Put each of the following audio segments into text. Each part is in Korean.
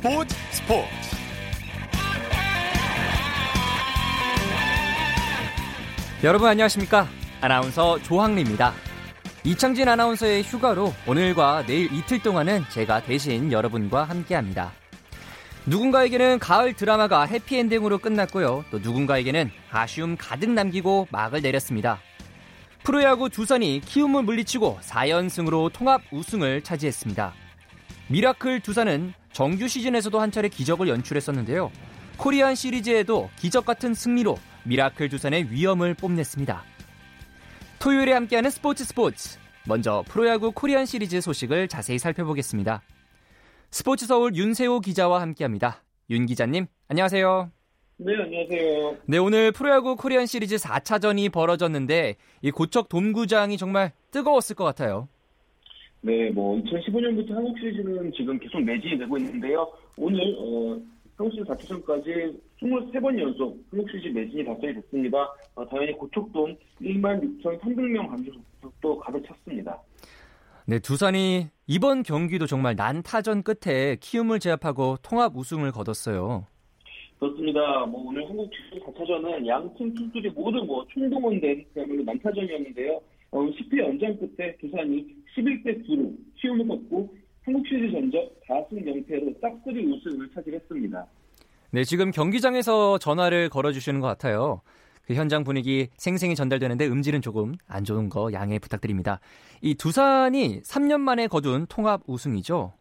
스포츠 스포츠 여러분 안녕하십니까? 아나운서 조항리입니다. 이창진 아나운서의 휴가로 오늘과 내일 이틀 동안은 제가 대신 여러분과 함께합니다. 누군가에게는 가을 드라마가 해피엔딩으로 끝났고요. 또 누군가에게는 아쉬움 가득 남기고 막을 내렸습니다. 프로야구 두산이 키움을 물리치고 4연승으로 통합 우승을 차지했습니다. 미라클 두산은 정규 시즌에서도 한 차례 기적을 연출했었는데요. 코리안 시리즈에도 기적 같은 승리로 미라클 두산의 위엄을 뽐냈습니다. 토요일에 함께하는 스포츠 스포츠. 먼저 프로야구 코리안 시리즈 소식을 자세히 살펴보겠습니다. 스포츠 서울 윤세호 기자와 함께합니다. 윤 기자님, 안녕하세요. 네, 안녕하세요. 네, 오늘 프로야구 코리안 시리즈 4차전이 벌어졌는데 이 고척 돔구장이 정말 뜨거웠을 것 같아요. 네, 뭐 2015년부터 한국 시리즈는 지금 계속 매진이 되고 있는데요. 오늘 어, 한국 시리즈 4차전까지 23번 연속 한국 시리즈 매진이 달성이 됐습니다. 어, 당연히 고척돔 1만 6,300명 관중석도 가득 찼습니다. 네, 두산이 이번 경기도 정말 난타전 끝에 키움을 제압하고 통합 우승을 거뒀어요. 그렇습니다. 뭐 오늘 한국 시리즈 4차전은 양팀 투수들이 모두 뭐 총동원된 그야말로 난타전이었는데요. 어, 10회 연장 끝에 두산이 11대 9로 키움을 꺾고 한국 시리즈 전적 4승 0패로 싹쓸이 우승을 차지했습니다. 네, 지금 경기장에서 전화를 걸어주시는 것 같아요. 그 현장 분위기 생생히 전달되는데 음질은 조금 안 좋은 거 양해 부탁드립니다. 이 두산이 3년 만에 거둔 통합 우승이죠?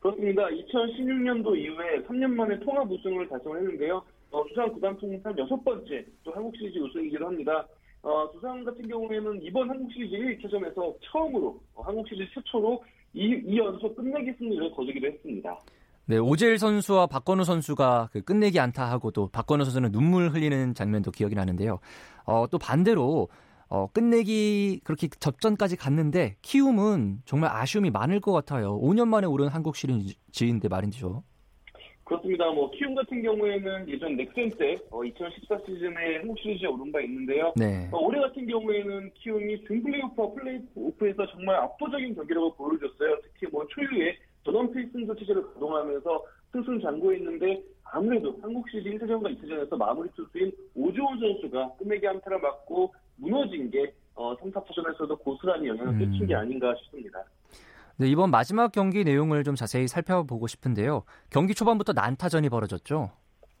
그렇습니다. 2016년도 이후에 3년 만에 통합 우승을 달성했는데요. 어, 두산 구단 통산 여섯 번째 또 한국 시리즈 우승이기도 합니다. 어, 두산 같은 경우에는 이번 한국 시리즈 1차전에서 처음으로 어, 한국 시리즈 최초로 2, 2연속 끝내기 승리를 거두기도 했습니다. 네, 오젤 선수와 박건우 선수가 그 끝내기 안타하고 또 박건우 선수는 눈물 흘리는 장면도 기억이 나는데요. 어, 또 반대로 어, 끝내기 그렇게 접전까지 갔는데 키움은 정말 아쉬움이 많을 것 같아요. 5년 만에 오른 한국 시리즈인데 말인데요. 그렇습니다. 뭐 키움 같은 경우에는 예전 넥센 때 어, 2014 시즌에 한국 시리즈에 오른 바 있는데요. 네. 어, 올해 같은 경우에는 키움이 준 플레이오프와 플레이오프에서 정말 압도적인 경기력을 보여줬어요. 특히 뭐 초유의 전원 필승조 체제를 가동하면서 승승장구했는데 아무래도 한국 시리즈 1차전과 2차전에서 마무리 투수인 오주원 선수가 끝내기 안타를 맞고 무너진 게 어, 3, 4차전에서도 고스란히 영향을 끼친 음. 게 아닌가 싶습니다. 네, 이번 마지막 경기 내용을 좀 자세히 살펴보고 싶은데요. 경기 초반부터 난타전이 벌어졌죠.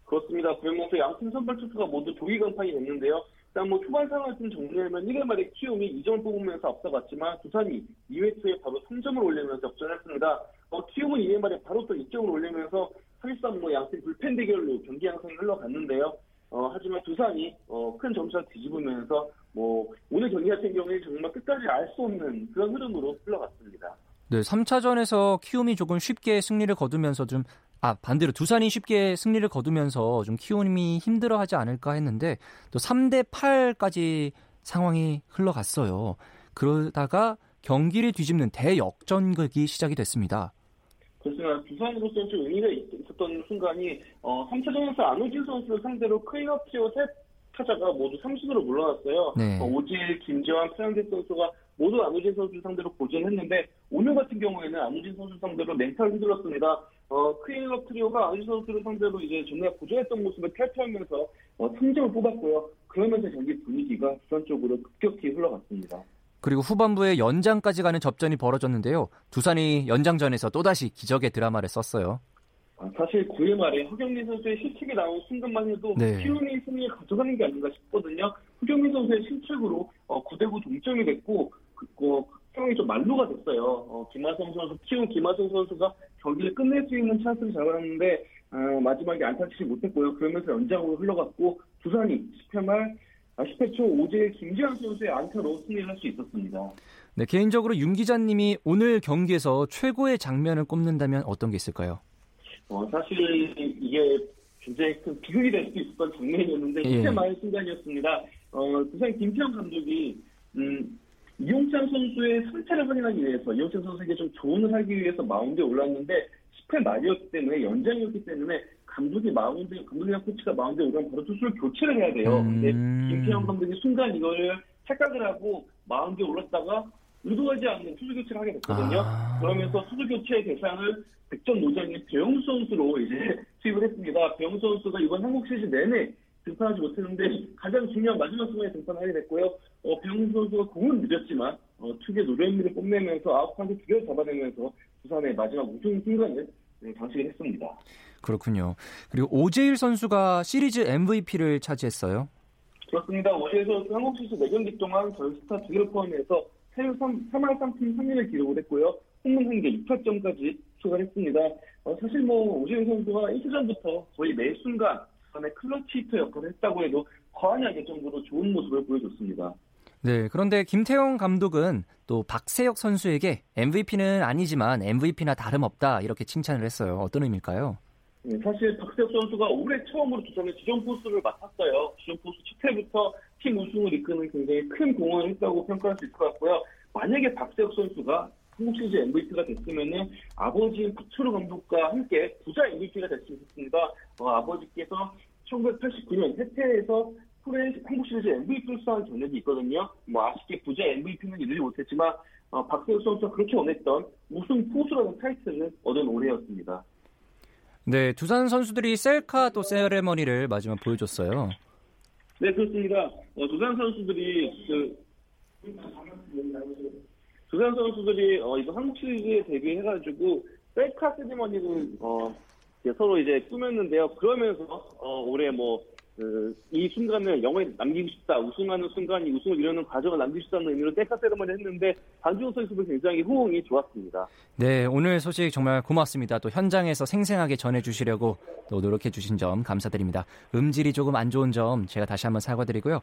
그렇습니다. 그러면서 양팀 선발 투수가 모두 조기 강판이 됐는데요. 일단 뭐 초반 상황을 좀 정리하면 1회 말에 키움이 2점을 뽑으면서 앞서갔지만 두산이 2회 초에 바로 3점을 올리면서 역전했습니다. 어, 키움은 2회 말에 바로 또 2점을 올리면서 사실상 뭐 양팀 불펜 대결로 경기 양상이 흘러갔는데요. 어, 하지만 두산이 어, 큰 점수를 뒤집으면서 뭐 오늘 경기 같은 경우에 정말 끝까지 알 수 없는 그런 흐름으로 흘러갔습니다. 네, 3차전에서 키움이 조금 쉽게 승리를 거두면서 좀, 아, 반대로 두산이 쉽게 승리를 거두면서 좀 키움이 힘들어 하지 않을까 했는데 또 3대 8까지 상황이 흘러갔어요. 그러다가 경기를 뒤집는 대역전극이 시작이 됐습니다. 그렇습니다. 두산으로서는 좀 의미가 있- 있었던 순간이 어, 3차전에서 안우진 선수를 상대로 클린업 트리오 셋 타자가 모두 삼진으로 물러났어요. 네. 어, 오재일, 김재환, 최영대 선수가 모두 안우진 선수 상대로 고전했는데 오늘 같은 경우에는 안우진 선수 상대로 멘탈 흔들었습니다. 어, 클린업 트리오가 안우진 선수를 상대로 이제 전에 고전했던 모습을 탈피하면서 어, 3점을 뽑았고요. 그러면서 경기 분위기가 두산 쪽으로 급격히 흘러갔습니다. 그리고 후반부에 연장까지 가는 접전이 벌어졌는데요. 두산이 연장전에서 또다시 기적의 드라마를 썼어요. 아, 사실 9회 말에 허경민 선수의 실책이 나온 순간만 해도 네. 키움이 승리를 가져가는 게 아닌가 싶거든요. 허경민 선수의 실책으로 어, 9대9 동점이 됐고 그, 어, 상황이 좀 만루가 됐어요. 어, 김하성 선수, 키움 김하성 선수가 경기를 끝낼 수 있는 찬스를 잡았는데 어, 마지막에 안타치지 못했고요. 그러면서 연장으로 흘러갔고 두산이 10회 말 아, 10회 초 오재일 김지환 선수의 안타로 승리를 할 수 있었습니다. 네, 개인적으로 윤 기자님이 오늘 경기에서 최고의 장면을 꼽는다면 어떤 게 있을까요? 어, 사실 이게 굉장히 큰 비극이 될 수도 있었던 장면이었는데 예. 이때 많은 순간이었습니다. 어, 부산 김태형 감독이 음, 이용찬 선수의 상태를 확인하기 위해서 이용찬 선수에게 좀 조언을 하기 위해서 마운드에 올랐는데 10회 말이었기 때문에 연장이었기 때문에 감독이 마운드 감독이랑 코치가 마운드에 오르면 바로 투수를 교체를 해야 돼요. 음. 근데 김태형 감독이 순간 이거를 착각을 하고 마운드에 올랐다가 의도하지 않는 투수 교체를 하게 됐거든요. 아... 그러면서 투수 교체의 대상을 백전 노장의 배영수 선수로 이제 투입을 했습니다. 배영수 선수가 이번 한국 시리즈 내내 등판하지 못했는데 가장 중요한 마지막 순간에 등판하게 됐고요. 어, 배영수 선수가 공은 느렸지만 어, 특유의 노련미를 뽐내면서 아웃 카운트 두 개를 잡아내면서 부산의 마지막 우승 순간을 네, 장식을 했습니다. 그렇군요. 그리고 오재일 선수가 시리즈 MVP를 차지했어요. 그렇습니다. 오재일 선수 한국 시리즈 4경기 동안 전스타 두 개를 포함해서 3할 3푼 3리를 기록을 했고요. 홈런 1개 6타점까지 추가했습니다. 어, 사실 뭐 오재일 선수가 1차전부터 거의 매 순간 전에 클러치 히터 역할을 했다고 해도 과언이 아닐 정도로 좋은 모습을 보여줬습니다. 네, 그런데 김태형 감독은 또 박세혁 선수에게 MVP는 아니지만 MVP나 다름없다 이렇게 칭찬을 했어요. 어떤 의미일까요? 네, 사실 박세혁 선수가 올해 처음으로 두산의 주전 포수를 맡았어요. 주전 포수 첫 해부터 팀 우승을 이끄는 굉장히 큰 공헌을 했다고 평가할 수 있을 것 같고요. 만약에 박세혁 선수가 시리즈 MVP가 됐으면은 아버지인 박철우 감독과 함께 부자 MVP가 될수 있었습니다. 어, 아버지께서 1989년 해태에서 프로의 한국 시리즈 MVP를 수상한 경력이 있거든요. 뭐 아쉽게 부자 MVP는 이루지 못했지만 어, 박세욱 선수가 그렇게 원했던 우승 포수라는 타이틀을 얻은 올해였습니다. 네, 두산 선수들이 셀카 또 세레머니를 마지막 보여줬어요. 네, 그렇습니다. 어, 두산 선수들이 그 두산 선수들이 어, 이번 한국 시리즈에 데뷔해가지고 셀카 세레머니를 어, 서로 이제 꾸몄는데요. 그러면서 어, 올해 뭐 그, 이 순간을 영화에 남기고 싶다. 우승하는 순간이 우승을 이루는 과정을 남기고 싶다는 의미로 셀카 세레머니 했는데 반주호 선수도 굉장히 호응이 좋았습니다. 네, 오늘 소식 정말 고맙습니다. 또 현장에서 생생하게 전해주시려고 또 노력해 주신 점 감사드립니다. 음질이 조금 안 좋은 점 제가 다시 한번 사과드리고요.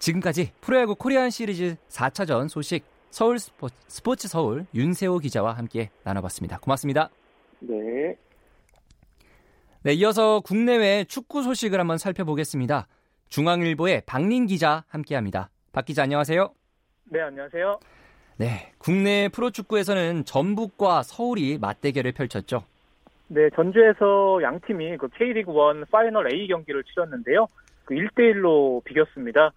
지금까지 프로야구 코리안 시리즈 4차전 소식 서울 스포츠, 스포츠 서울 윤세호 기자와 함께 나눠봤습니다. 고맙습니다. 네. 네, 이어서 국내외 축구 소식을 한번 살펴보겠습니다. 중앙일보의 박린 기자 함께합니다. 박 기자 안녕하세요. 네, 안녕하세요. 네, 국내 프로축구에서는 전북과 서울이 맞대결을 펼쳤죠. 네, 전주에서 양 팀이 그 K리그 1 파이널 A 경기를 치렀는데요. 그 1대 1로 비겼습니다.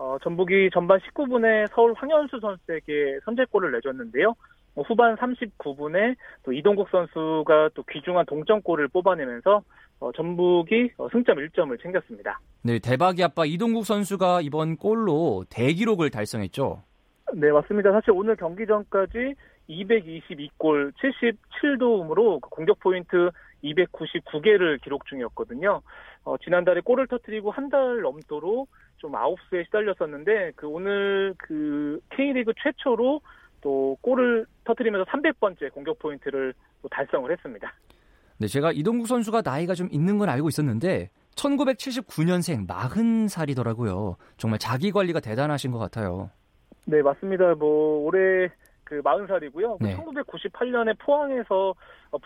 어, 전북이 전반 19분에 서울 황현수 선수에게 선제골을 내줬는데요. 뭐 후반 39분에 또 이동국 선수가 또 귀중한 동점골을 뽑아내면서 어, 전북이 어, 승점 1점을 챙겼습니다. 네, 대박이 아빠 이동국 선수가 이번 골로 대기록을 달성했죠. 네, 맞습니다. 사실 오늘 경기 전까지 222골 77도움으로 그 공격 포인트 299개를 기록 중이었거든요. 어, 지난달에 골을 터뜨리고 한 달 넘도록 좀 아웃수에 시달렸었는데 그 오늘 그 K리그 최초로 또 골을 터뜨리면서 300번째 공격 포인트를 달성을 했습니다. 네, 제가 이동국 선수가 나이가 좀 있는 건 알고 있었는데 1979년생 40살이더라고요. 정말 자기 관리가 대단하신 것 같아요. 네, 맞습니다. 뭐 올해 그 40살이고요. 네. 1998년에 포항에서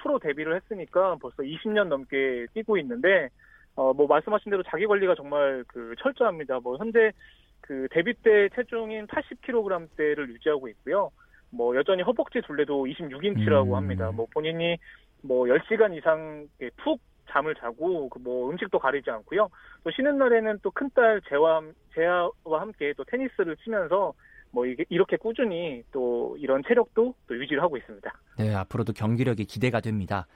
프로 데뷔를 했으니까 벌써 20년 넘게 뛰고 있는데 어 뭐 말씀하신 대로 자기 관리가 정말 그 철저합니다. 뭐 현재 그 데뷔 때 체중인 80kg대를 유지하고 있고요. 뭐 여전히 허벅지 둘레도 26인치라고 음. 합니다. 뭐 본인이 뭐 10시간 이상 푹 잠을 자고 그 뭐 음식도 가리지 않고요. 또 쉬는 날에는 또 큰딸 재화 재하와 함께 또 테니스를 치면서 뭐 이게 이렇게 꾸준히 또 이런 체력도 또 유지를 하고 있습니다. 네, 앞으로도 경기력이 기대가 됩니다.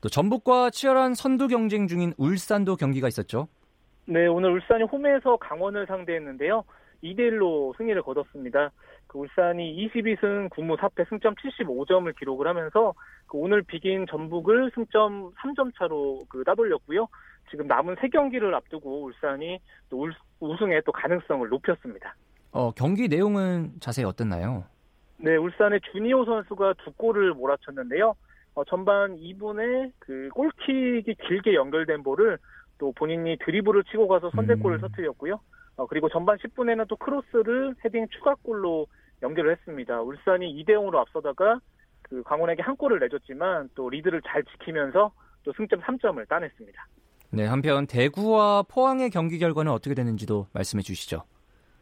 또 전북과 치열한 선두 경쟁 중인 울산도 경기가 있었죠. 네, 오늘 울산이 홈에서 강원을 상대했는데요. 2대1로 승리를 거뒀습니다. 그 울산이 22승 9무 4패 승점 75점을 기록을 하면서 그 오늘 비긴 전북을 승점 3점 차로 그 따돌렸고요. 지금 남은 3경기를 앞두고 울산이 또 울, 우승의 또 가능성을 높였습니다. 어, 경기 내용은 자세히 어땠나요? 네, 울산의 주니오 선수가 두 골을 몰아쳤는데요. 어, 전반 2분에 그 골킥이 길게 연결된 볼을 또 본인이 드리블을 치고 가서 선제골을 음. 터뜨렸고요. 어, 그리고 전반 10분에는 또 크로스를 헤딩 추가골로 연결을 했습니다. 울산이 2대 0으로 앞서다가 그 강원에게 한 골을 내줬지만 또 리드를 잘 지키면서 또 승점 3점을 따냈습니다. 네, 한편 대구와 포항의 경기 결과는 어떻게 됐는지도 말씀해 주시죠.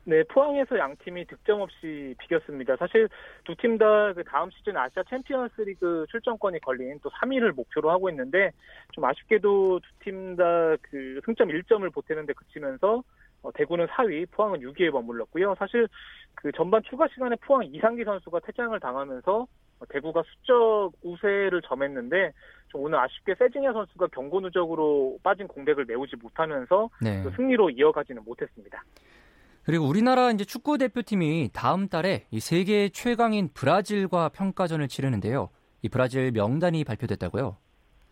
네, 포항에서 양 팀이 득점 없이 비겼습니다. 사실 두 팀 다 그 다음 시즌 아시아 챔피언스 리그 출전권이 걸린 또 3위를 목표로 하고 있는데 좀 아쉽게도 두 팀 다 그 승점 1점을 보태는데 그치면서 어, 대구는 4위, 포항은 6위에 머물렀고요. 사실 그 전반 추가 시간에 포항 이상기 선수가 퇴장을 당하면서 대구가 수적 우세를 점했는데 좀 오늘 아쉽게 세징야 선수가 경고 누적으로 빠진 공백을 메우지 못하면서 네. 승리로 이어가지는 못했습니다. 그리고 우리나라 이제 축구 대표팀이 다음 달에 이 세계 최강인 브라질과 평가전을 치르는데요. 이 브라질 명단이 발표됐다고요?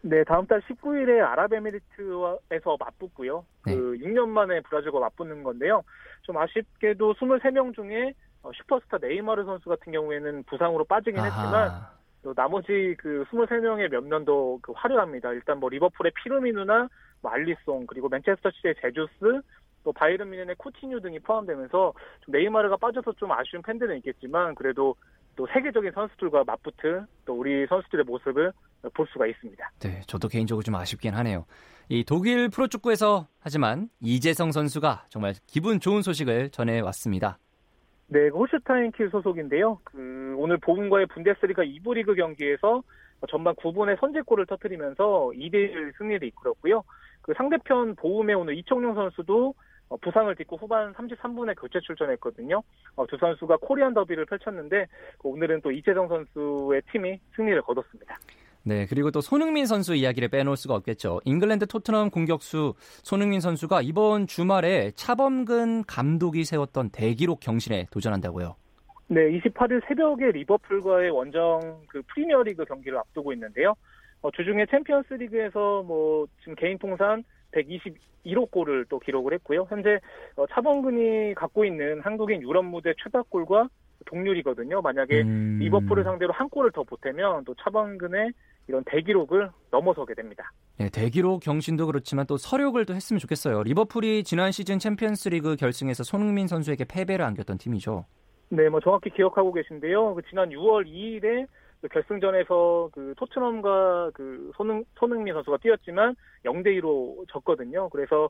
네, 다음 달 19일에 아랍에미리트에서 맞붙고요. 네. 그 6년 만에 브라질과 맞붙는 건데요. 좀 아쉽게도 23명 중에 어, 슈퍼스타 네이마르 선수 같은 경우에는 부상으로 빠지긴 아하. 했지만 또 나머지 그 23명의 면면도 그 화려합니다. 일단 뭐 리버풀의 피르미누나 뭐 알리송 그리고 맨체스터 시티의 제주스 또 바이에른 뮌헨의 쿠티뉴 등이 포함되면서 좀 네이마르가 빠져서 좀 아쉬운 팬들은 있겠지만 그래도 또 세계적인 선수들과 맞붙은 또 우리 선수들의 모습을 볼 수가 있습니다. 네, 저도 개인적으로 좀 아쉽긴 하네요. 이 독일 프로축구에서 하지만 이재성 선수가 정말 기분 좋은 소식을 전해 왔습니다. 네, 호슈타인 킬 소속인데요. 그 오늘 보금과의 분데스리가 2부 리그 경기에서 전반 9분에 선제골을 터뜨리면서 2대1 승리를 이끌었고요. 그 상대편 보움의 오늘 이청용 선수도 어, 부상을 딛고 후반 33분에 교체 출전했거든요. 어, 두 선수가 코리안 더비를 펼쳤는데 그 오늘은 또 이재성 선수의 팀이 승리를 거뒀습니다. 네, 그리고 또 손흥민 선수 이야기를 빼놓을 수가 없겠죠. 잉글랜드 토트넘 공격수 손흥민 선수가 이번 주말에 차범근 감독이 세웠던 대기록 경신에 도전한다고요. 네, 28일 새벽에 리버풀과의 원정 그 프리미어리그 경기를 앞두고 있는데요. 어, 주중에 챔피언스리그에서 뭐 지금 개인 통산 121호 골을 또 기록을 했고요. 현재 어, 차범근이 갖고 있는 한국인 유럽 무대 최다골과 동률이거든요. 만약에 음... 리버풀을 상대로 한 골을 더 보태면 또 차범근의 이런 대기록을 넘어서게 됩니다. 네, 대기록 경신도 그렇지만 또 서력을 또 했으면 좋겠어요. 리버풀이 지난 시즌 챔피언스리그 결승에서 손흥민 선수에게 패배를 안겼던 팀이죠. 네, 뭐 정확히 기억하고 계신데요. 그 지난 6월 2일에 그 결승전에서 그 토트넘과 그 손흥, 손흥민 선수가 뛰었지만 0대 2로 졌거든요. 그래서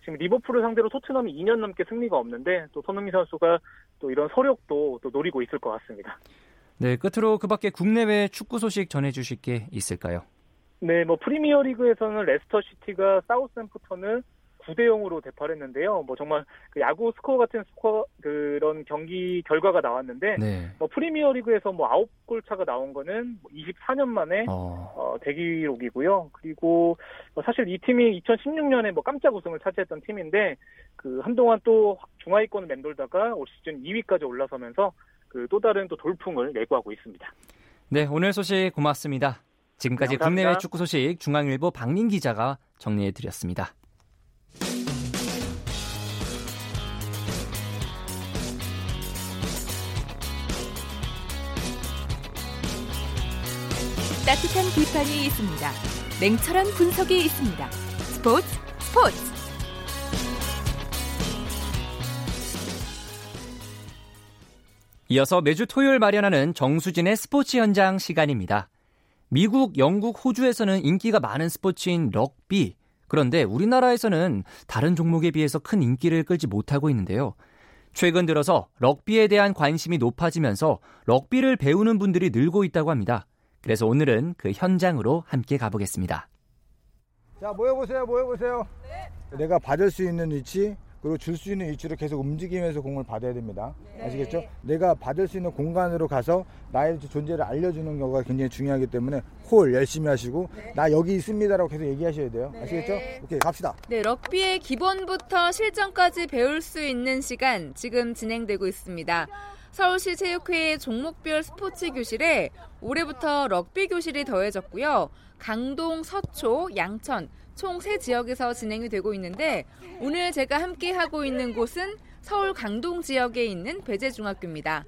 지금 리버풀을 상대로 토트넘이 2년 넘게 승리가 없는데 또 손흥민 선수가 또 이런 설욕도 또 노리고 있을 것 같습니다. 네, 끝으로 그 밖에 국내외 축구 소식 전해주실 게 있을까요? 네, 뭐 프리미어 리그에서는 레스터 시티가 사우스햄프턴을 9대 0으로 대파했는데요. 뭐 정말 그 야구 스코어 같은 스코어 그런 경기 결과가 나왔는데 네. 뭐 프리미어 리그에서 뭐 9골 차가 나온 거는 24년 뭐 만에 어. 어 대기록이고요. 그리고 뭐 사실 이 팀이 2016년에 뭐 깜짝 우승을 차지했던 팀인데 그 한동안 또 중하위권을 맴돌다가 올 시즌 2위까지 올라서면서 그 또 다른 또 돌풍을 내고하고 있습니다. 네, 오늘 소식 고맙습니다. 지금까지 네, 국내외 축구 소식 중앙일보 박민 기자가 정리해 드렸습니다. 따뜻한 비판이 있습니다. 냉철한 분석이 있습니다. 스포츠 스포츠. 이어서 매주 토요일 마련하는 정수진의 스포츠 현장 시간입니다. 미국, 영국, 호주에서는 인기가 많은 스포츠인 럭비. 그런데 우리나라에서는 다른 종목에 비해서 큰 인기를 끌지 못하고 있는데요. 최근 들어서 럭비에 대한 관심이 높아지면서 럭비를 배우는 분들이 늘고 있다고 합니다. 그래서 오늘은 그 현장으로 함께 가보겠습니다. 자, 모여보세요, 모여보세요. 네. 내가 받을 수 있는 위치, 그리고 줄 수 있는 위치로 계속 움직이면서 공을 받아야 됩니다. 네. 아시겠죠? 내가 받을 수 있는 공간으로 가서 나의 존재를 알려주는 경우가 굉장히 중요하기 때문에 콜 열심히 하시고 네. 나 여기 있습니다라고 계속 얘기하셔야 돼요. 네. 아시겠죠? 오케이 갑시다. 네, 럭비의 기본부터 실전까지 배울 수 있는 시간 지금 진행되고 있습니다. 서울시 체육회의 종목별 스포츠 교실에 올해부터 럭비 교실이 더해졌고요. 강동, 서초, 양천 총 세 지역에서 진행이 되고 있는데 오늘 제가 함께 하고 있는 곳은 서울 강동 지역에 있는 배재중학교입니다.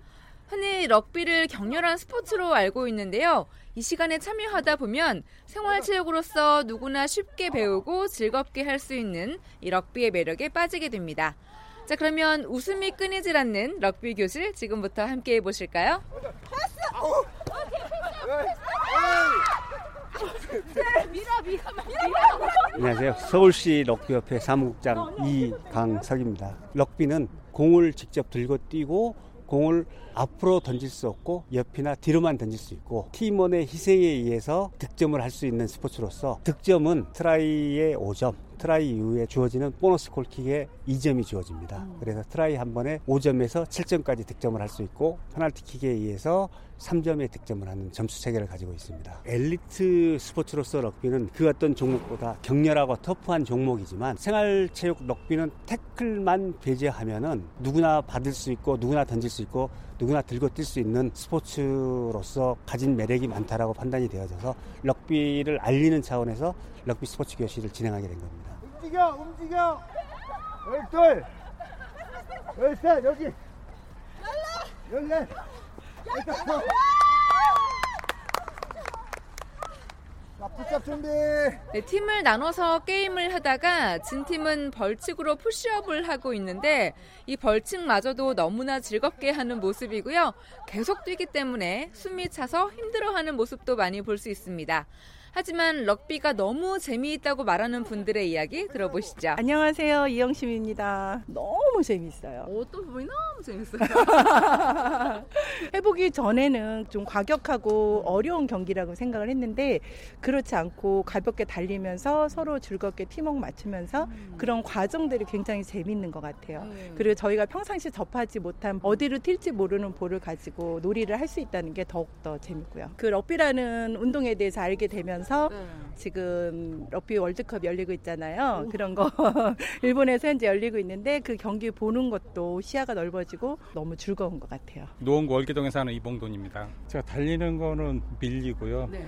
흔히 럭비를 격렬한 스포츠로 알고 있는데요. 이 시간에 참여하다 보면 생활체육으로서 누구나 쉽게 배우고 즐겁게 할 수 있는 이 럭비의 매력에 빠지게 됩니다. 자, 그러면 웃음이 끊이질 않는 럭비 교실 지금부터 함께 해보실까요? 안녕하세요. 서울시 럭비협회 사무국장 이강석입니다. 럭비는 공을 직접 들고 뛰고 공을 앞으로 던질 수 없고 옆이나 뒤로만 던질 수 있고 팀원의 희생에 의해서 득점을 할 수 있는 스포츠로서 득점은 트라이의 5점, 트라이 이후에 주어지는 보너스 골킥에 2점이 주어집니다. 음. 그래서 트라이 한 번에 5점에서 7점까지 득점을 할 수 있고 페널티킥에 의해서 3점의 득점을 하는 점수 체계를 가지고 있습니다. 엘리트 스포츠로서 럭비는 그 어떤 종목보다 격렬하고 터프한 종목이지만 생활체육 럭비는 태클만 배제하면은 누구나 받을 수 있고 누구나 던질 수 있고 누구나 들고 뛸 수 있는 스포츠로서 가진 매력이 많다라고 판단이 되어져서 럭비를 알리는 차원에서 럭비 스포츠 교실을 진행하게 된 겁니다. 움직여, 움직여. 열둘, 열셋 여기. 열넷, 열다섯. 자, 준비. 네, 팀을 나눠서 게임을 하다가 진 팀은 벌칙으로 푸시업을 하고 있는데 이 벌칙마저도 너무나 즐겁게 하는 모습이고요. 계속 뛰기 때문에 숨이 차서 힘들어하는 모습도 많이 볼 수 있습니다. 하지만 럭비가 너무 재미있다고 말하는 분들의 이야기 들어보시죠. 안녕하세요. 이영심입니다. 너무 재밌어요. 어떤 부분이 너무 재밌어요? 해보기 전에는 좀 과격하고 어려운 경기라고 생각을 했는데 그렇지 않고 가볍게 달리면서 서로 즐겁게 팀워크 맞추면서 음. 그런 과정들이 굉장히 재밌는 것 같아요. 음. 그리고 저희가 평상시 접하지 못한 어디로 튈지 모르는 볼을 가지고 놀이를 할 수 있다는 게 더욱더 재밌고요. 그 럭비라는 운동에 대해서 알게 되면 하면서 네. 지금 럭비 월드컵 열리고 있잖아요. 오. 그런 거 일본에서 현재 열리고 있는데 그 경기 보는 것도 시야가 넓어지고 너무 즐거운 것 같아요. 노원구 월계동에 사는 이봉돈입니다. 제가 달리는 거는 밀리고요. 네.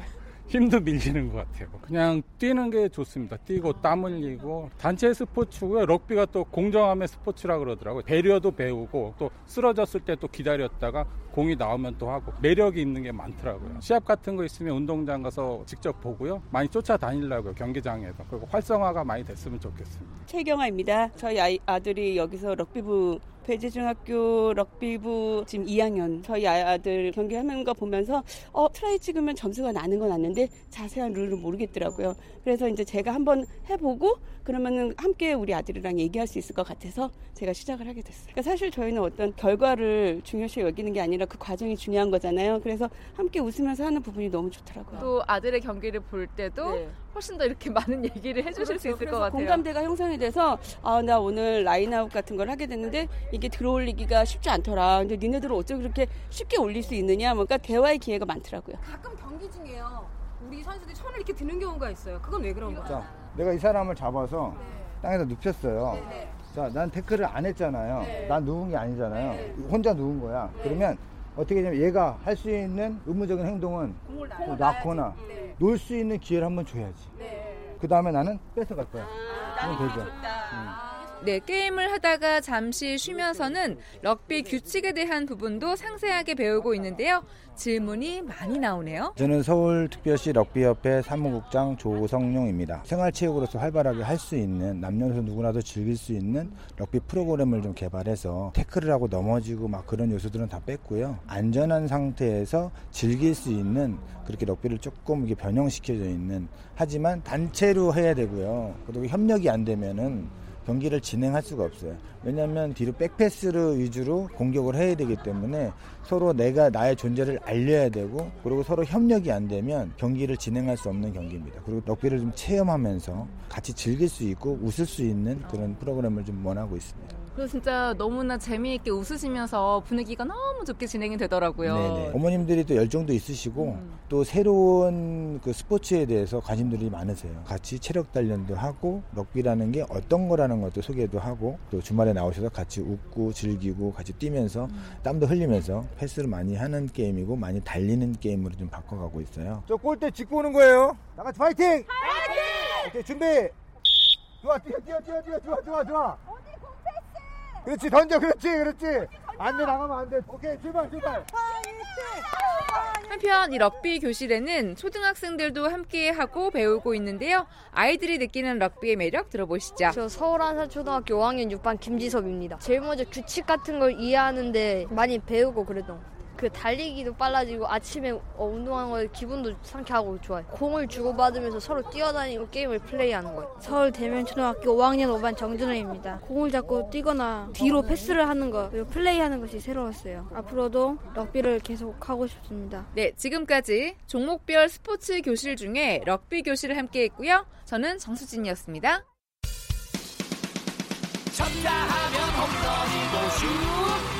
힘도 밀리는 것 같아요. 그냥 뛰는 게 좋습니다. 뛰고 땀 흘리고 단체 스포츠고요. 럭비가 또 공정함의 스포츠라 그러더라고요. 배려도 배우고 또 쓰러졌을 때 또 기다렸다가 공이 나오면 또 하고 매력이 있는 게 많더라고요. 시합 같은 거 있으면 운동장 가서 직접 보고요. 많이 쫓아다니려고요. 경기장에서. 그리고 활성화가 많이 됐으면 좋겠습니다. 최경아입니다. 저희 아이, 아들이 여기서 럭비부 배재중학교 럭비부 지금 2학년 저희 아들 경기하는 거 보면서 어 트라이 찍으면 점수가 나는 건 아는데 자세한 룰을 모르겠더라고요. 그래서 이제 제가 한번 해보고 그러면은 함께 우리 아들이랑 얘기할 수 있을 것 같아서 제가 시작을 하게 됐어요. 그러니까 사실 저희는 어떤 결과를 중요시 여기는 게 아니라 그 과정이 중요한 거잖아요. 그래서 함께 웃으면서 하는 부분이 너무 좋더라고요. 또 아들의 경기를 볼 때도 네. 훨씬 더 이렇게 많은 얘기를 해주실 그렇죠. 수 있을 것 같아요. 공감대가 형성이 돼서 아 나 오늘 라인아웃 같은 걸 하게 됐는데 이게 들어올리기가 쉽지 않더라. 근데 니네들은 어쩜 그렇게 쉽게 올릴 수 있느냐? 뭔가 대화의 기회가 많더라고요. 가끔 경기 중에요. 우리 선수들이 손을 이렇게 드는 경우가 있어요. 그건 왜 그런 거죠? 내가 이 사람을 잡아서 네. 땅에다 눕혔어요. 네, 네. 자, 난 태클을 안 했잖아요. 네. 난 누운 게 아니잖아요. 네. 혼자 누운 거야. 네. 그러면 어떻게 되면 얘가 할 수 있는 의무적인 행동은 놔거나 놀 수 있는 기회를 한번 줘야지. 그 다음에 나는 뺏어갈 거야. 아, 되죠. 음. 네, 게임을 하다가 잠시 쉬면서는 럭비 규칙에 대한 부분도 상세하게 배우고 있는데요. 질문이 많이 나오네요. 저는 서울특별시 럭비협회 사무국장 조성용입니다. 생활체육으로서 활발하게 할 수 있는 남녀노소 누구나도 즐길 수 있는 럭비 프로그램을 좀 개발해서 태클을 하고 넘어지고 막 그런 요소들은 다 뺐고요. 안전한 상태에서 즐길 수 있는 그렇게 럭비를 조금 변형시켜져 있는 하지만 단체로 해야 되고요. 그리고 협력이 안 되면은 경기를 진행할 수가 없어요. 왜냐하면 뒤로 백패스를 위주로 공격을 해야 되기 때문에 서로 내가 나의 존재를 알려야 되고 그리고 서로 협력이 안 되면 경기를 진행할 수 없는 경기입니다. 그리고 럭비를 좀 체험하면서 같이 즐길 수 있고 웃을 수 있는 그런 프로그램을 좀 원하고 있습니다. 그래서 진짜 너무나 재미있게 웃으시면서 분위기가 너무 좋게 진행이 되더라고요. 네네. 어머님들이 또 열정도 있으시고 음. 또 새로운 그 스포츠에 대해서 관심들이 많으세요. 같이 체력 단련도 하고 럭비라는 게 어떤 거라는 것도 소개도 하고 또 주말에 나오셔서 같이 웃고 즐기고 같이 뛰면서 음. 땀도 흘리면서 패스를 많이 하는 게임이고 많이 달리는 게임으로 좀 바꿔가고 있어요. 저 골대 짚고 오는 거예요. 나같이 파이팅! 파이팅! 오케이, 준비. 좋아 뛰어 뛰어 뛰어 뛰어 좋아 좋아 좋아. 그렇지 던져 그렇지 그렇지 안돼 나가면 안돼 오케이 출발 출발 한편 이 럭비 교실에는 초등학생들도 함께 하고 배우고 있는데요. 아이들이 느끼는 럭비의 매력 들어보시죠. 저 서울 한산 초등학교 5학년 6반 김지섭입니다. 제일 먼저 규칙 같은 걸 이해하는데 많이 배우고 그래도 그 달리기도 빨라지고 아침에 어, 운동하는 거 기분도 상쾌하고 좋아요. 공을 주고받으면서 서로 뛰어다니고 게임을 플레이하는 거예요. 서울 대면초등학교 5학년 5반 정준호입니다. 공을 잡고 뛰거나 뒤로 패스를 하는 거 그리고 플레이하는 것이 새로웠어요. 앞으로도 럭비를 계속 하고 싶습니다. 네, 지금까지 종목별 스포츠 교실 중에 럭비 교실을 함께 했고요. 저는 정수진이었습니다. 쳤다 하면 홈런이고 슛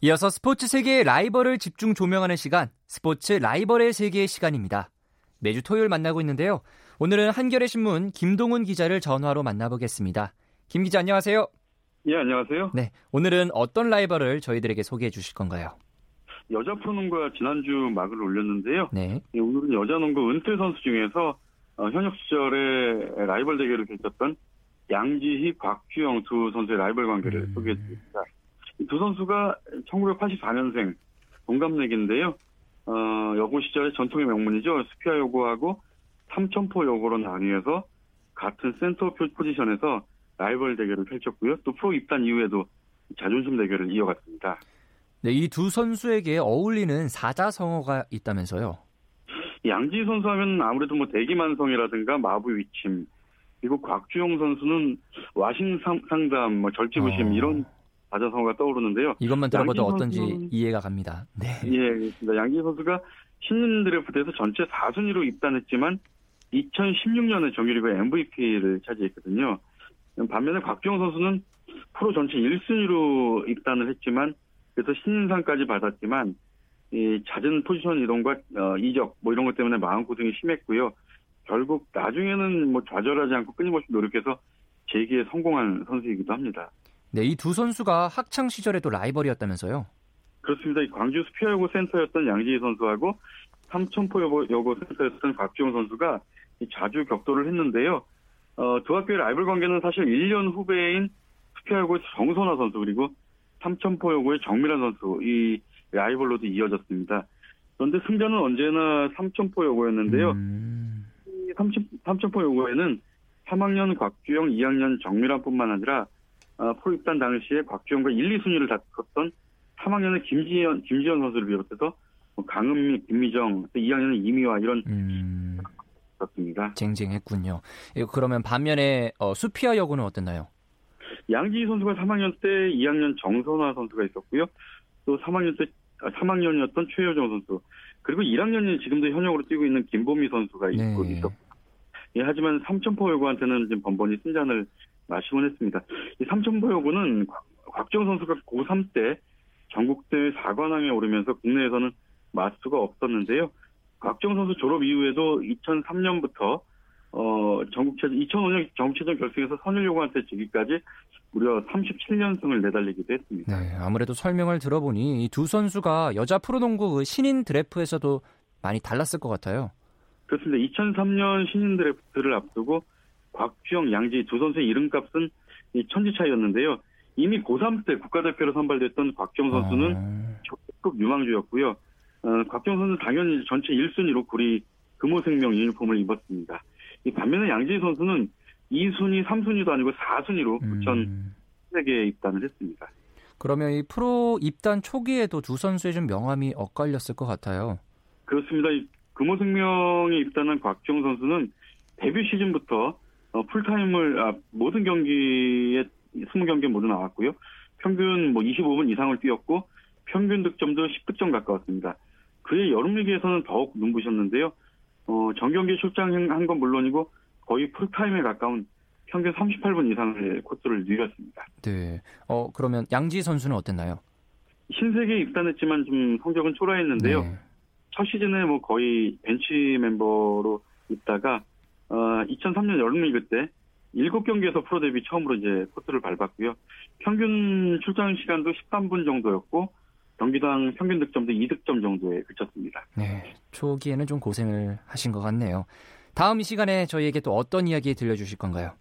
이어서 스포츠 세계의 라이벌을 집중 조명하는 시간, 스포츠 라이벌의 세계의 시간입니다. 매주 토요일 만나고 있는데요. 오늘은 한겨레 신문 김동훈 기자를 전화로 만나보겠습니다. 김 기자 안녕하세요. 예, 안녕하세요. 네, 오늘은 어떤 라이벌을 저희들에게 소개해 주실 건가요? 여자 프로농구가 지난주 막을 올렸는데요. 네. 예, 오늘은 여자 농구 은퇴 선수 중에서 어, 현역 시절에 라이벌 대결을 펼쳤던 양지희, 곽규영 두 선수의 라이벌 관계를 음. 소개해 드립니다. 두 선수가 1984년생 동갑내기인데요. 어, 여고 시절의 전통의 명문이죠. 스피아 여고하고 삼천포 여고로 나뉘어서 같은 센터 포지션에서 라이벌 대결을 펼쳤고요. 또 프로 입단 이후에도 자존심 대결을 이어갔습니다. 네, 이 두 선수에게 어울리는 사자성어가 있다면서요? 양지 선수 하면 아무래도 뭐 대기만성이라든가 마부 위침, 그리고 곽주영 선수는 와신 상담, 뭐 절제부심 어. 이런 사자성어가 떠오르는데요. 이것만 들어봐도 어떤지 이해가 갑니다. 네. 예, 그렇습니다. 양기 선수가 신인 드래프트에서 전체 4순위로 입단했지만 2016년에 정규리그 MVP를 차지했거든요. 반면에 곽주영 선수는 프로 전체 1순위로 입단을 했지만 그래서 신인상까지 받았지만 이 잦은 포지션 이동과 어, 이적 뭐 이런 것 때문에 마음고생이 심했고요. 결국 나중에는 뭐 좌절하지 않고 끊임없이 노력해서 재기에 성공한 선수이기도 합니다. 네, 이 두 선수가 학창 시절에도 라이벌이었다면서요? 그렇습니다. 광주 스피어여고 센터였던 양지희 선수하고 삼천포 여고 센터였던 곽지용 선수가 자주 격돌을 했는데요. 어, 두 학교의 라이벌 관계는 사실 1년 후배인 스피어여고 정선화 선수 그리고 삼천포 여고의 정미란 선수 이 라이벌로도 이어졌습니다. 그런데 승자는 언제나 삼천포 여고였는데요. 음... 삼천, 삼천포 여고에는 3학년 곽주영, 2학년 정미란뿐만 아니라 어, 프로 입단 당시에 곽주영과 1, 2순위를 다퉜던 3학년의 김지현, 김지현 선수를 비롯해서 뭐 강은미, 김미정, 2학년은 이미화 이런 음... 그렇습니다. 쟁쟁했군요. 예, 그러면 반면에 어, 수피아 여고는 어땠나요? 양지희 선수가 3학년 때 2학년 정선화 선수가 있었고요. 또 3학년 때 3학년이었던 아, 최효정 선수 그리고 1학년이 지금도 현역으로 뛰고 있는 김보미 선수가 있고 네. 있었고 예, 하지만 삼천포 여고한테는 지금 번번이 승잔을 마 시곤 했습니다. 이 삼천포 여고는 곽정 선수가 고3 때 전국대회 4관왕에 오르면서 국내에서는 마수가 없었는데요. 곽정 선수 졸업 이후에도 2003년부터 어, 전국체전 2005년 전국체전 결승에서 선일요구한테 지기까지 무려 37연승을 내달리기도 했습니다. 네, 아무래도 설명을 들어보니 이 두 선수가 여자 프로농구 그 신인 드래프트에서도 많이 달랐을 것 같아요. 그렇습니다. 2003년 신인 드래프트를 앞두고 곽주영, 양지 두 선수의 이름값은 천지 차이였는데요. 이미 고3 때 국가대표로 선발됐던 곽정 선수는 적극 아. 유망주였고요. 어, 곽정 선수는 당연히 전체 1순위로 구리 금호생명 유니폼을 입었습니다. 이 반면에 양지 선수는 2순위, 3순위도 아니고 4순위로 부천 음. 세계에 입단을 했습니다. 그러면 이 프로 입단 초기에도 두 선수의 좀 명함이 엇갈렸을 것 같아요. 그렇습니다. 금호생명에 입단한 곽정 선수는 데뷔 시즌부터 어, 풀타임을 아, 모든 경기에 20경기에 모두 나왔고요. 평균 뭐 25분 이상을 뛰었고 평균 득점도 10득점 가까웠습니다. 그의 여름 리그에서는 더욱 눈부셨는데요. 어, 정경기 출장한 건 물론이고 거의 풀타임에 가까운 평균 38분 이상의 코스를 누렸습니다. 네. 어, 그러면 양지 선수는 어땠나요? 신세계에 입단했지만 좀 성적은 초라했는데요. 네. 첫 시즌에 뭐 거의 벤치 멤버로 있다가 어, 2003년 여름리그 때 7경기에서 프로 데뷔 처음으로 이제 코스를 밟았고요. 평균 출장 시간도 13분 정도였고 경기당 평균 득점도 2득점 정도에 그쳤습니다. 네, 초기에는 좀 고생을 하신 것 같네요. 다음 이 시간에 저희에게 또 어떤 이야기 들려주실 건가요?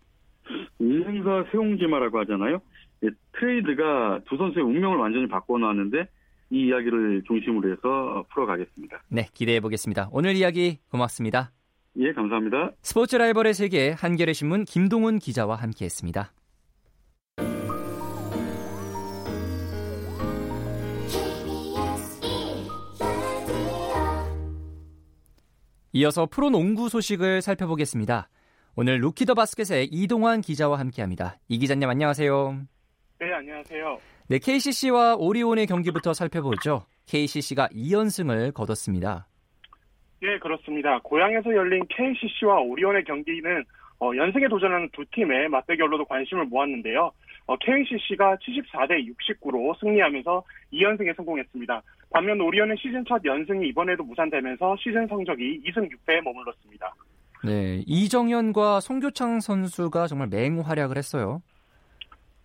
인생사 세옹지마라고 하잖아요. 네, 트레이드가 두 선수의 운명을 완전히 바꿔놓았는데 이 이야기를 중심으로 해서 풀어가겠습니다. 네, 기대해 보겠습니다. 오늘 이야기 고맙습니다. 예, 감사합니다. 스포츠 라이벌의 세계 한겨레 신문 김동훈 기자와 함께했습니다. 이어서 프로 농구 소식을 살펴보겠습니다. 오늘 루키더 바스켓의 이동환 기자와 함께합니다. 이 기자님 안녕하세요. 네, 안녕하세요. 네, KCC와 오리온의 경기부터 살펴보죠. KCC가 2연승을 거뒀습니다. 네, 그렇습니다. 고향에서 열린 KCC와 오리온의 경기는 어, 연승에 도전하는 두 팀의 맞대결로도 관심을 모았는데요. 어, KCC가 74대 69로 승리하면서 2연승에 성공했습니다. 반면 오리온은 시즌 첫 연승이 이번에도 무산되면서 시즌 성적이 2승 6패에 머물렀습니다. 네, 이정현과 송교창 선수가 정말 맹활약을 했어요.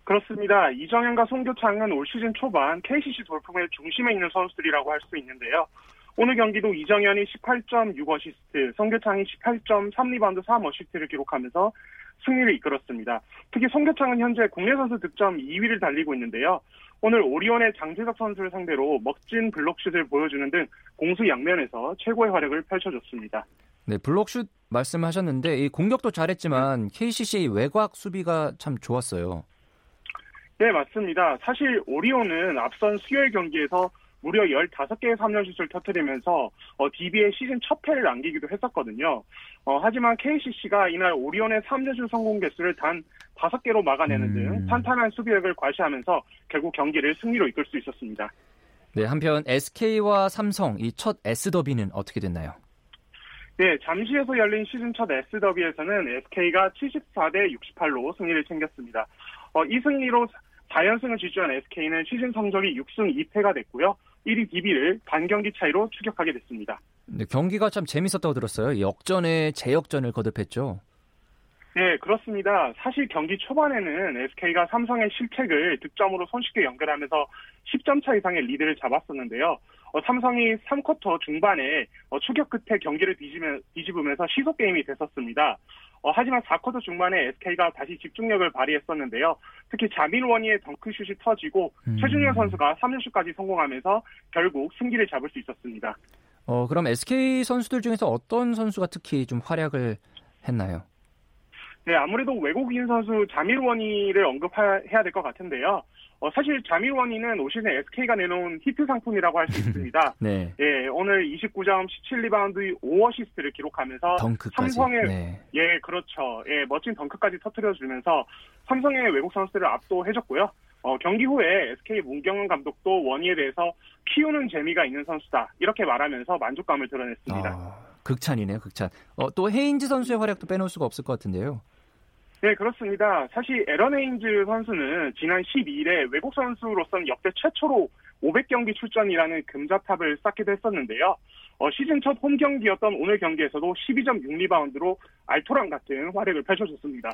그렇습니다. 이정현과 송교창은 올 시즌 초반 KCC 돌풍의 중심에 있는 선수들이라고 할 수 있는데요. 오늘 경기도 이정현이 18.6 어시스트, 송교창이 18.3 리바운드 3 어시스트를 기록하면서 승리를 이끌었습니다. 특히 송교창은 현재 국내 선수 득점 2위를 달리고 있는데요. 오늘 오리온의 장재석 선수를 상대로 멋진 블록슛을 보여주는 등 공수 양면에서 최고의 활약을 펼쳐줬습니다. 네, 블록슛 말씀하셨는데 이 공격도 잘했지만 KCC의 외곽 수비가 참 좋았어요. 네, 맞습니다. 사실 오리온은 앞선 수요일 경기에서 무려 15개의 3연슛을 터뜨리면서 어, DB의 시즌 첫 패를 남기기도 했었거든요. 어, 하지만 KCC가 이날 오리온의 3연슛 성공 개수를 단 5개로 막아내는 등 음. 탄탄한 수비력을 과시하면서 결국 경기를 승리로 이끌 수 있었습니다. 네, 한편 SK와 삼성 이 첫 S더비는 어떻게 됐나요? 네, 잠시에서 열린 시즌 첫 S더비에서는 SK가 74대 68로 승리를 챙겼습니다. 어, 이 승리로 4연승을 질주한 SK는 시즌 성적이 6승 2패가 됐고요. 1위 DB를 반경기 차이로 추격하게 됐습니다. 네, 경기가 참 재밌었다고 들었어요. 역전에 재역전을 거듭했죠. 네, 그렇습니다. 사실 경기 초반에는 SK가 삼성의 실책을 득점으로 손쉽게 연결하면서 10점 차 이상의 리드를 잡았었는데요. 어, 삼성이 3쿼터 중반에 어, 추격 끝에 경기를 뒤집으면, 뒤집으면서 시속 게임이 됐었습니다. 어, 하지만 4쿼터 중반에 SK가 다시 집중력을 발휘했었는데요. 특히 자밀 원희의 덩크슛이 터지고 음. 최준현 선수가 3점슛까지 성공하면서 결국 승기를 잡을 수 있었습니다. 어, 그럼 SK 선수들 중에서 어떤 선수가 특히 좀 활약을 했나요? 네, 아무래도 외국인 선수 자밀 워니를 언급해야 될 것 같은데요. 어, 사실 자밀 워니는 올 시즌 SK가 내놓은 히트 상품이라고 할 수 있습니다. 네. 예, 오늘 29점, 17리바운드, 5어시스트를 기록하면서 덩크까지. 삼성의 네. 예, 그렇죠. 예, 멋진 덩크까지 터트려 주면서 삼성의 외국 선수들을 압도해줬고요. 어, 경기 후에 SK 문경은 감독도 워니에 대해서 키우는 재미가 있는 선수다. 이렇게 말하면서 만족감을 드러냈습니다. 아, 극찬이네요, 극찬. 어, 또 헤인즈 선수의 활약도 빼놓을 수가 없을 것 같은데요. 네, 그렇습니다. 사실 에런 헤인즈 선수는 지난 12일에 외국 선수로서는 역대 최초로 500경기 출전이라는 금자탑을 쌓기도 했었는데요. 어, 시즌 첫 홈 경기였던 오늘 경기에서도 12.6리바운드로 알토란 같은 활약을 펼쳐줬습니다.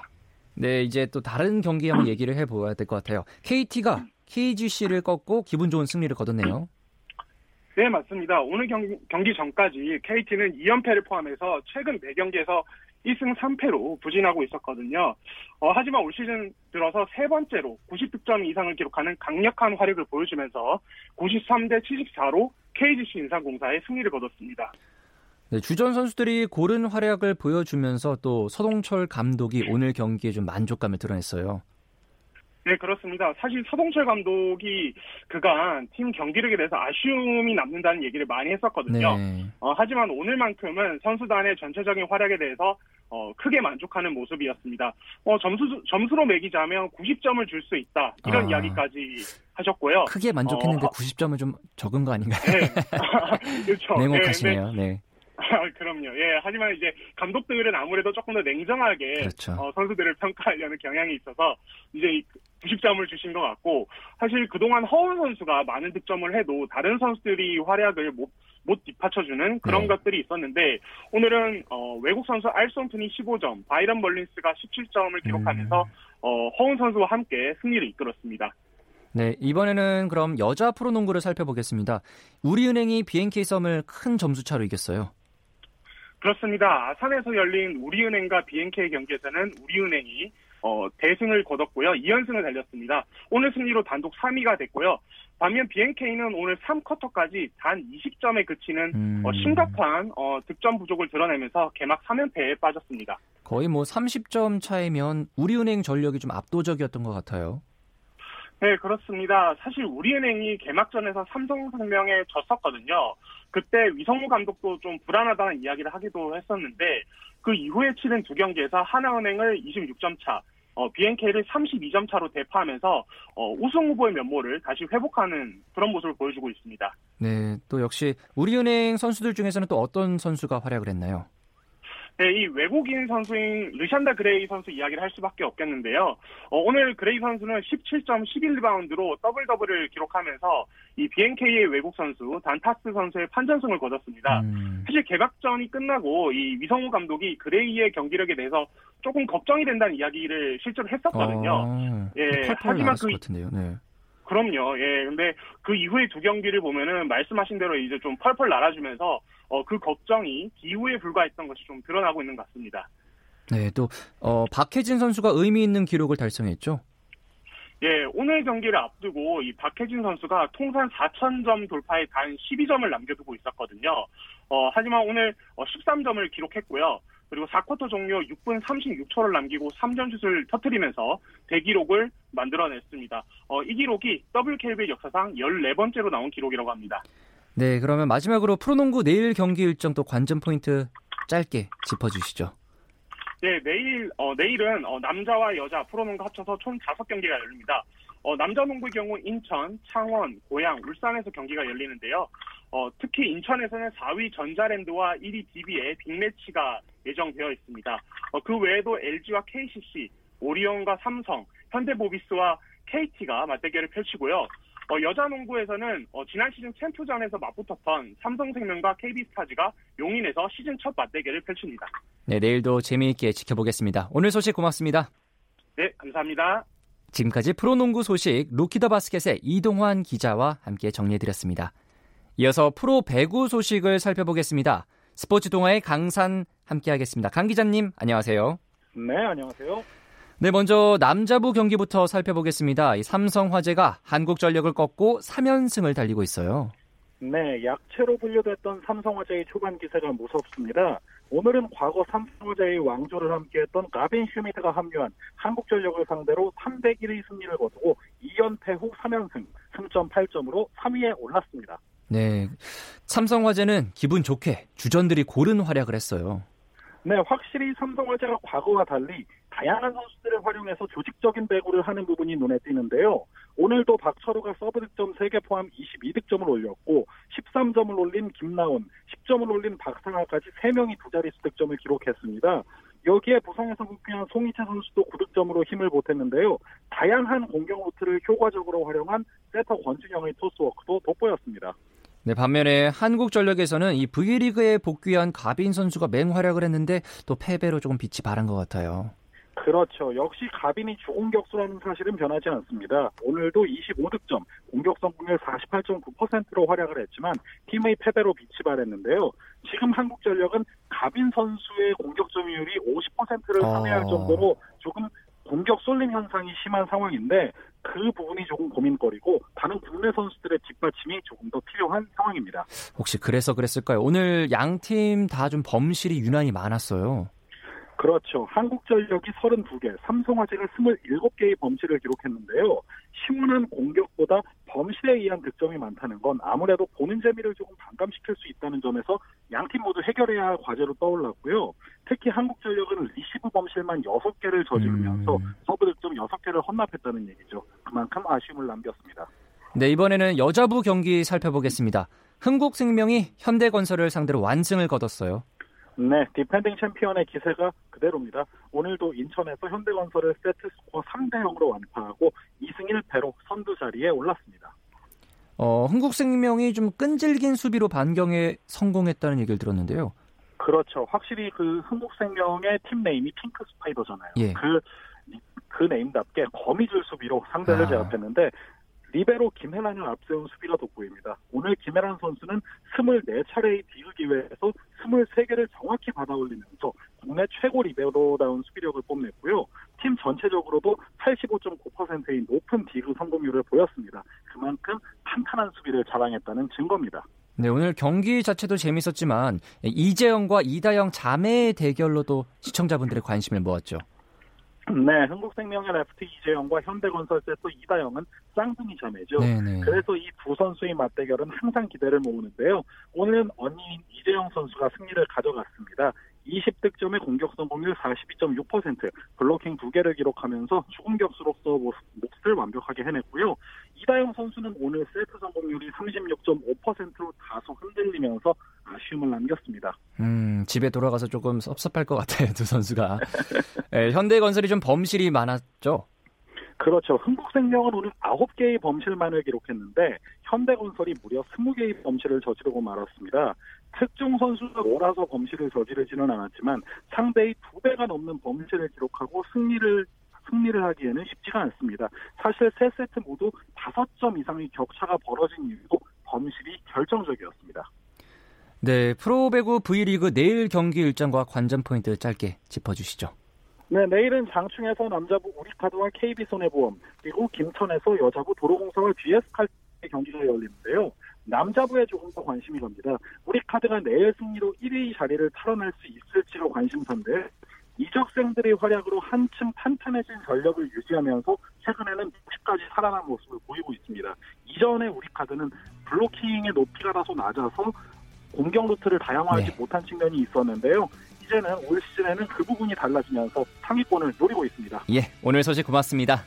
네, 이제 또 다른 경기 한번 얘기를 해보아야 될 것 같아요. KT가 KGC를 꺾고 기분 좋은 승리를 거뒀네요. 네, 맞습니다. 오늘 경기, 경기 전까지 KT는 2연패를 포함해서 최근 4경기에서 1승 3패로 부진하고 있었거든요. 어, 하지만 올 시즌 들어서 세 번째로 90득점 이상을 기록하는 강력한 활약을 보여주면서 93대 74로 KGC 인상공사의 승리를 거뒀습니다. 네, 주전 선수들이 고른 활약을 보여주면서 또 서동철 감독이 오늘 경기에 좀 만족감을 드러냈어요. 네, 그렇습니다. 사실 서동철 감독이 그간 팀 경기력에 대해서 아쉬움이 남는다는 얘기를 많이 했었거든요. 네. 어, 하지만 오늘만큼은 선수단의 전체적인 활약에 대해서 어, 크게 만족하는 모습이었습니다. 어, 점수, 점수로 매기자면 90점을 줄 수 있다. 이런 아, 이야기까지 하셨고요. 크게 만족했는데 어, 90점은 좀 적은 거 아닌가요? 네. 그렇죠. 냉혹하시네요. 네. 네. 그럼요. 예. 하지만 이제 감독들은 아무래도 조금 더 냉정하게 그렇죠. 어, 선수들을 평가하려는 경향이 있어서 이제 90점을 주신 것 같고 사실 그동안 허운 선수가 많은 득점을 해도 다른 선수들이 활약을 못, 못 뒷받쳐주는 그런 네. 것들이 있었는데 오늘은 어, 외국 선수 알손튼이 15점, 바이런 멀린스가 17점을 기록하면서 음. 어, 허운 선수와 함께 승리를 이끌었습니다. 네, 이번에는 그럼 여자 프로농구를 살펴보겠습니다. 우리은행이 BNK 썸을 큰 점수차로 이겼어요. 그렇습니다. 아산에서 열린 우리은행과 BNK 경기에서는 우리은행이 어, 대승을 거뒀고요. 2연승을 달렸습니다. 오늘 승리로 단독 3위가 됐고요. 반면 BNK는 오늘 3쿼터까지 단 20점에 그치는 음. 어, 심각한 어, 득점 부족을 드러내면서 개막 3연패에 빠졌습니다. 거의 뭐 30점 차이면 우리은행 전력이 좀 압도적이었던 것 같아요. 네, 그렇습니다. 사실 우리은행이 개막전에서 삼성생명에 졌었거든요. 그때 위성무 감독도 좀 불안하다는 이야기를 하기도 했었는데 그 이후에 치른 두 경기에서 하나은행을 26점 차, 어, BNK를 32점 차로 대파하면서 어, 우승 후보의 면모를 다시 회복하는 그런 모습을 보여주고 있습니다. 네, 또 역시 우리은행 선수들 중에서는 또 어떤 선수가 활약을 했나요? 네, 이 외국인 선수인 르샨다 그레이 선수 이야기를 할 수밖에 없겠는데요. 어, 오늘 그레이 선수는 17점 11리바운드로 더블 더블을 기록하면서 이 BNK의 외국 선수 단타스 선수에 판정승을 거뒀습니다. 음. 사실 개막전이 끝나고 이 위성우 감독이 그레이의 경기력에 대해서 조금 걱정이 된다는 이야기를 실제로 했었거든요. 어, 예, 하지만 그 같은데요. 네. 그럼요. 예. 근데 그 이후에 두 경기를 보면은 말씀하신 대로 이제 좀 펄펄 날아주면서 어, 그 걱정이 기후에 불과했던 것이 좀 드러나고 있는 것 같습니다. 네, 또 어, 박혜진 선수가 의미 있는 기록을 달성했죠. 예, 오늘 경기를 앞두고 이 박혜진 선수가 통산 4,000점 돌파에 단 12점을 남겨두고 있었거든요. 어, 하지만 오늘 13점을 어, 기록했고요. 그리고 4쿼터 종료 6분 36초를 남기고 3점슛을 터트리면서 대기록을 만들어냈습니다. 어, 이 기록이 WKBL 역사상 14번째로 나온 기록이라고 합니다. 네, 그러면 마지막으로 프로농구 내일 경기 일정 또 관전 포인트 짧게 짚어주시죠. 네, 내일 어, 내일은 어, 남자와 여자 프로농구 합쳐서 총 5경기가 열립니다. 어, 남자 농구의 경우 인천, 창원, 고양, 울산에서 경기가 열리는데요. 어, 특히 인천에서는 4위 전자랜드와 1위 DB의 빅매치가 예정되어 있습니다. 어, 그 외에도 LG와 KCC, 오리온과 삼성, 현대모비스와 KT가 맞대결을 펼치고요. 어, 여자 농구에서는 어, 지난 시즌 챔프전에서 맞붙었던 삼성생명과 KB스타즈가 용인에서 시즌 첫 맞대결을 펼칩니다. 네, 내일도 재미있게 지켜보겠습니다. 오늘 소식 고맙습니다. 네, 감사합니다. 지금까지 프로농구 소식 루키더 바스켓의 이동환 기자와 함께 정리해드렸습니다. 이어서 프로 배구 소식을 살펴보겠습니다. 스포츠 동아의 강산 함께하겠습니다. 강 기자님, 안녕하세요. 네, 안녕하세요. 네, 먼저 남자부 경기부터 살펴보겠습니다. 이 삼성화재가 한국전력을 꺾고 3연승을 달리고 있어요. 네, 약체로 분류됐던 삼성화재의 초반 기세가 무섭습니다. 오늘은 과거 삼성화재의 왕조를 함께했던 가빈 슈미트가 합류한 한국전력을 상대로 301위 승리를 거두고 2연패 후 3연승, 승점 8점으로 3위에 올랐습니다. 네, 삼성화재는 기분 좋게 주전들이 고른 활약을 했어요. 네, 확실히 삼성화재가 과거와 달리 다양한 선수들을 활용해서 조직적인 배구를 하는 부분이 눈에 띄는데요. 오늘도 박철우가 서브 득점 3개 포함 22득점을 올렸고 13점을 올린 김나운, 10점을 올린 박상하까지 3명이 두 자릿수 득점을 기록했습니다. 여기에 부상에서 복귀한 송희채 선수도 9득점으로 힘을 보탰는데요. 다양한 공격 루트를 효과적으로 활용한 세터 권준형의 토스워크도 돋보였습니다. 네, 반면에 한국전력에서는 이 V리그에 복귀한 가빈 선수가 맹활약을 했는데 또 패배로 조금 빛이 바랜 것 같아요. 그렇죠. 역시 가빈이 주공격수라는 사실은 변하지 않습니다. 오늘도 25득점, 공격 성공률 48.9%로 활약을 했지만 팀의 패배로 빛이 바랬는데요. 지금 한국전력은 가빈 선수의 공격 점유율이 50%를 상회할 어... 정도로 조금 공격 쏠림 현상이 심한 상황인데 그 부분이 조금 고민거리고 다른 국내 선수들의 뒷받침이 조금 더 필요한 상황입니다. 혹시 그래서 그랬을까요? 오늘 양 팀 다 좀 범실이 유난히 많았어요. 그렇죠. 한국전력이 32개, 삼성화재가 27개의 범실을 기록했는데요. 시원한 공격보다 범실에 의한 득점이 많다는 건 아무래도 보는 재미를 조금 반감시킬 수 있다는 점에서 양 팀 모두 해결해야 할 과제로 떠올랐고요. 특히 한국전력은 리시브 범실만 6개를 저지르면서 음. 서브 득점 6개를 헌납했다는 얘기죠. 그만큼 아쉬움을 남겼습니다. 네, 이번에는 여자부 경기 살펴보겠습니다. 흥국생명이 현대건설을 상대로 완승을 거뒀어요. 네, 디펜딩 챔피언의 기세가 그대로입니다. 오늘도 인천에서 현대건설을 세트 스코어 3대 0으로 완파하고 2승 1패로 선두 자리에 올랐습니다. 어, 흥국생명이 좀 끈질긴 수비로 반격에 성공했다는 얘기를 들었는데요. 그렇죠. 확실히 그 흥국생명의 team name이 Pink Spider잖아요. 예. 그, 그 name답게 거미줄 수비로 상대를 아. 제압했는데 리베로 김해란을 앞세운 수비가 돋보입니다. 오늘 김해란 선수는 24차례의 디그 기회에서 23개를 정확히 받아 올리면서 국내 최고 리베로다운 수비력을 뽐냈고요. 팀 전체적으로도 85.9%의 높은 디그 성공률을 보였습니다. 그만큼 탄탄한 수비를 자랑했다는 증거입니다. 네, 오늘 경기 자체도 재밌었지만 이재영과 이다영 자매의 대결로도 시청자분들의 관심을 모았죠. 네, 흥국생명의 레프트 이재영과 현대건설 세터 이다영은 쌍둥이 자매죠. 네네. 그래서 이 두 선수의 맞대결은 항상 기대를 모으는데요. 오늘은 언니인 이재영 선수가 승리를 가져갔습니다. 20득점의 공격 성공률 42.6%, 블로킹 2개를 기록하면서 추공격수로서 몫을 완벽하게 해냈고요. 이다영 선수는 오늘 세트 성공률이 36.5%로 다소 흔들리면서 아쉬움을 남겼습니다. 음, 집에 돌아가서 조금 섭섭할 것 같아요, 두 선수가. 네, 현대건설이 좀 범실이 많았죠? 그렇죠. 흥국생명은 오늘 9개의 범실만을 기록했는데 현대건설이 무려 20개의 범실을 저지르고 말았습니다. 특정 선수가 몰아서 범실을 저지르지는 않았지만 상대의 두 배가 넘는 범실을 기록하고 승리를 승리를 하기에는 쉽지가 않습니다. 사실 세 세트 모두 5점 이상의 격차가 벌어진 이유도 범실이 결정적이었습니다. 네, 프로배구 V리그 내일 경기 일정과 관전 포인트 짧게 짚어주시죠. 네, 내일은 장충에서 남자부 우리카드와 KB손해보험 그리고 김천에서 여자부 도로공사와 GS칼 경기가 열리는데요. 남자부에 조금 더 관심이 갑니다. 우리카드가 내일 승리로 1위 자리를 탈환할 수 있을지가 관심사인데 이적생들의 활약으로 한층 탄탄해진 전력을 유지하면서 최근에는 60까지 살아난 모습을 보이고 있습니다. 이전에 우리카드는 블로킹의 높이가 다소 낮아서 공격 루트를 다양화하지 네. 못한 측면이 있었는데요. 이제는 올 시즌에는 그 부분이 달라지면서 상위권을 노리고 있습니다. 예, 오늘 소식 고맙습니다.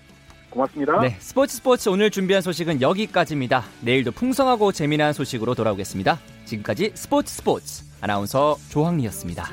고맙습니다. 네, 스포츠 스포츠 오늘 준비한 소식은 여기까지입니다. 내일도 풍성하고 재미난 소식으로 돌아오겠습니다. 지금까지 스포츠 스포츠 아나운서 조항리였습니다.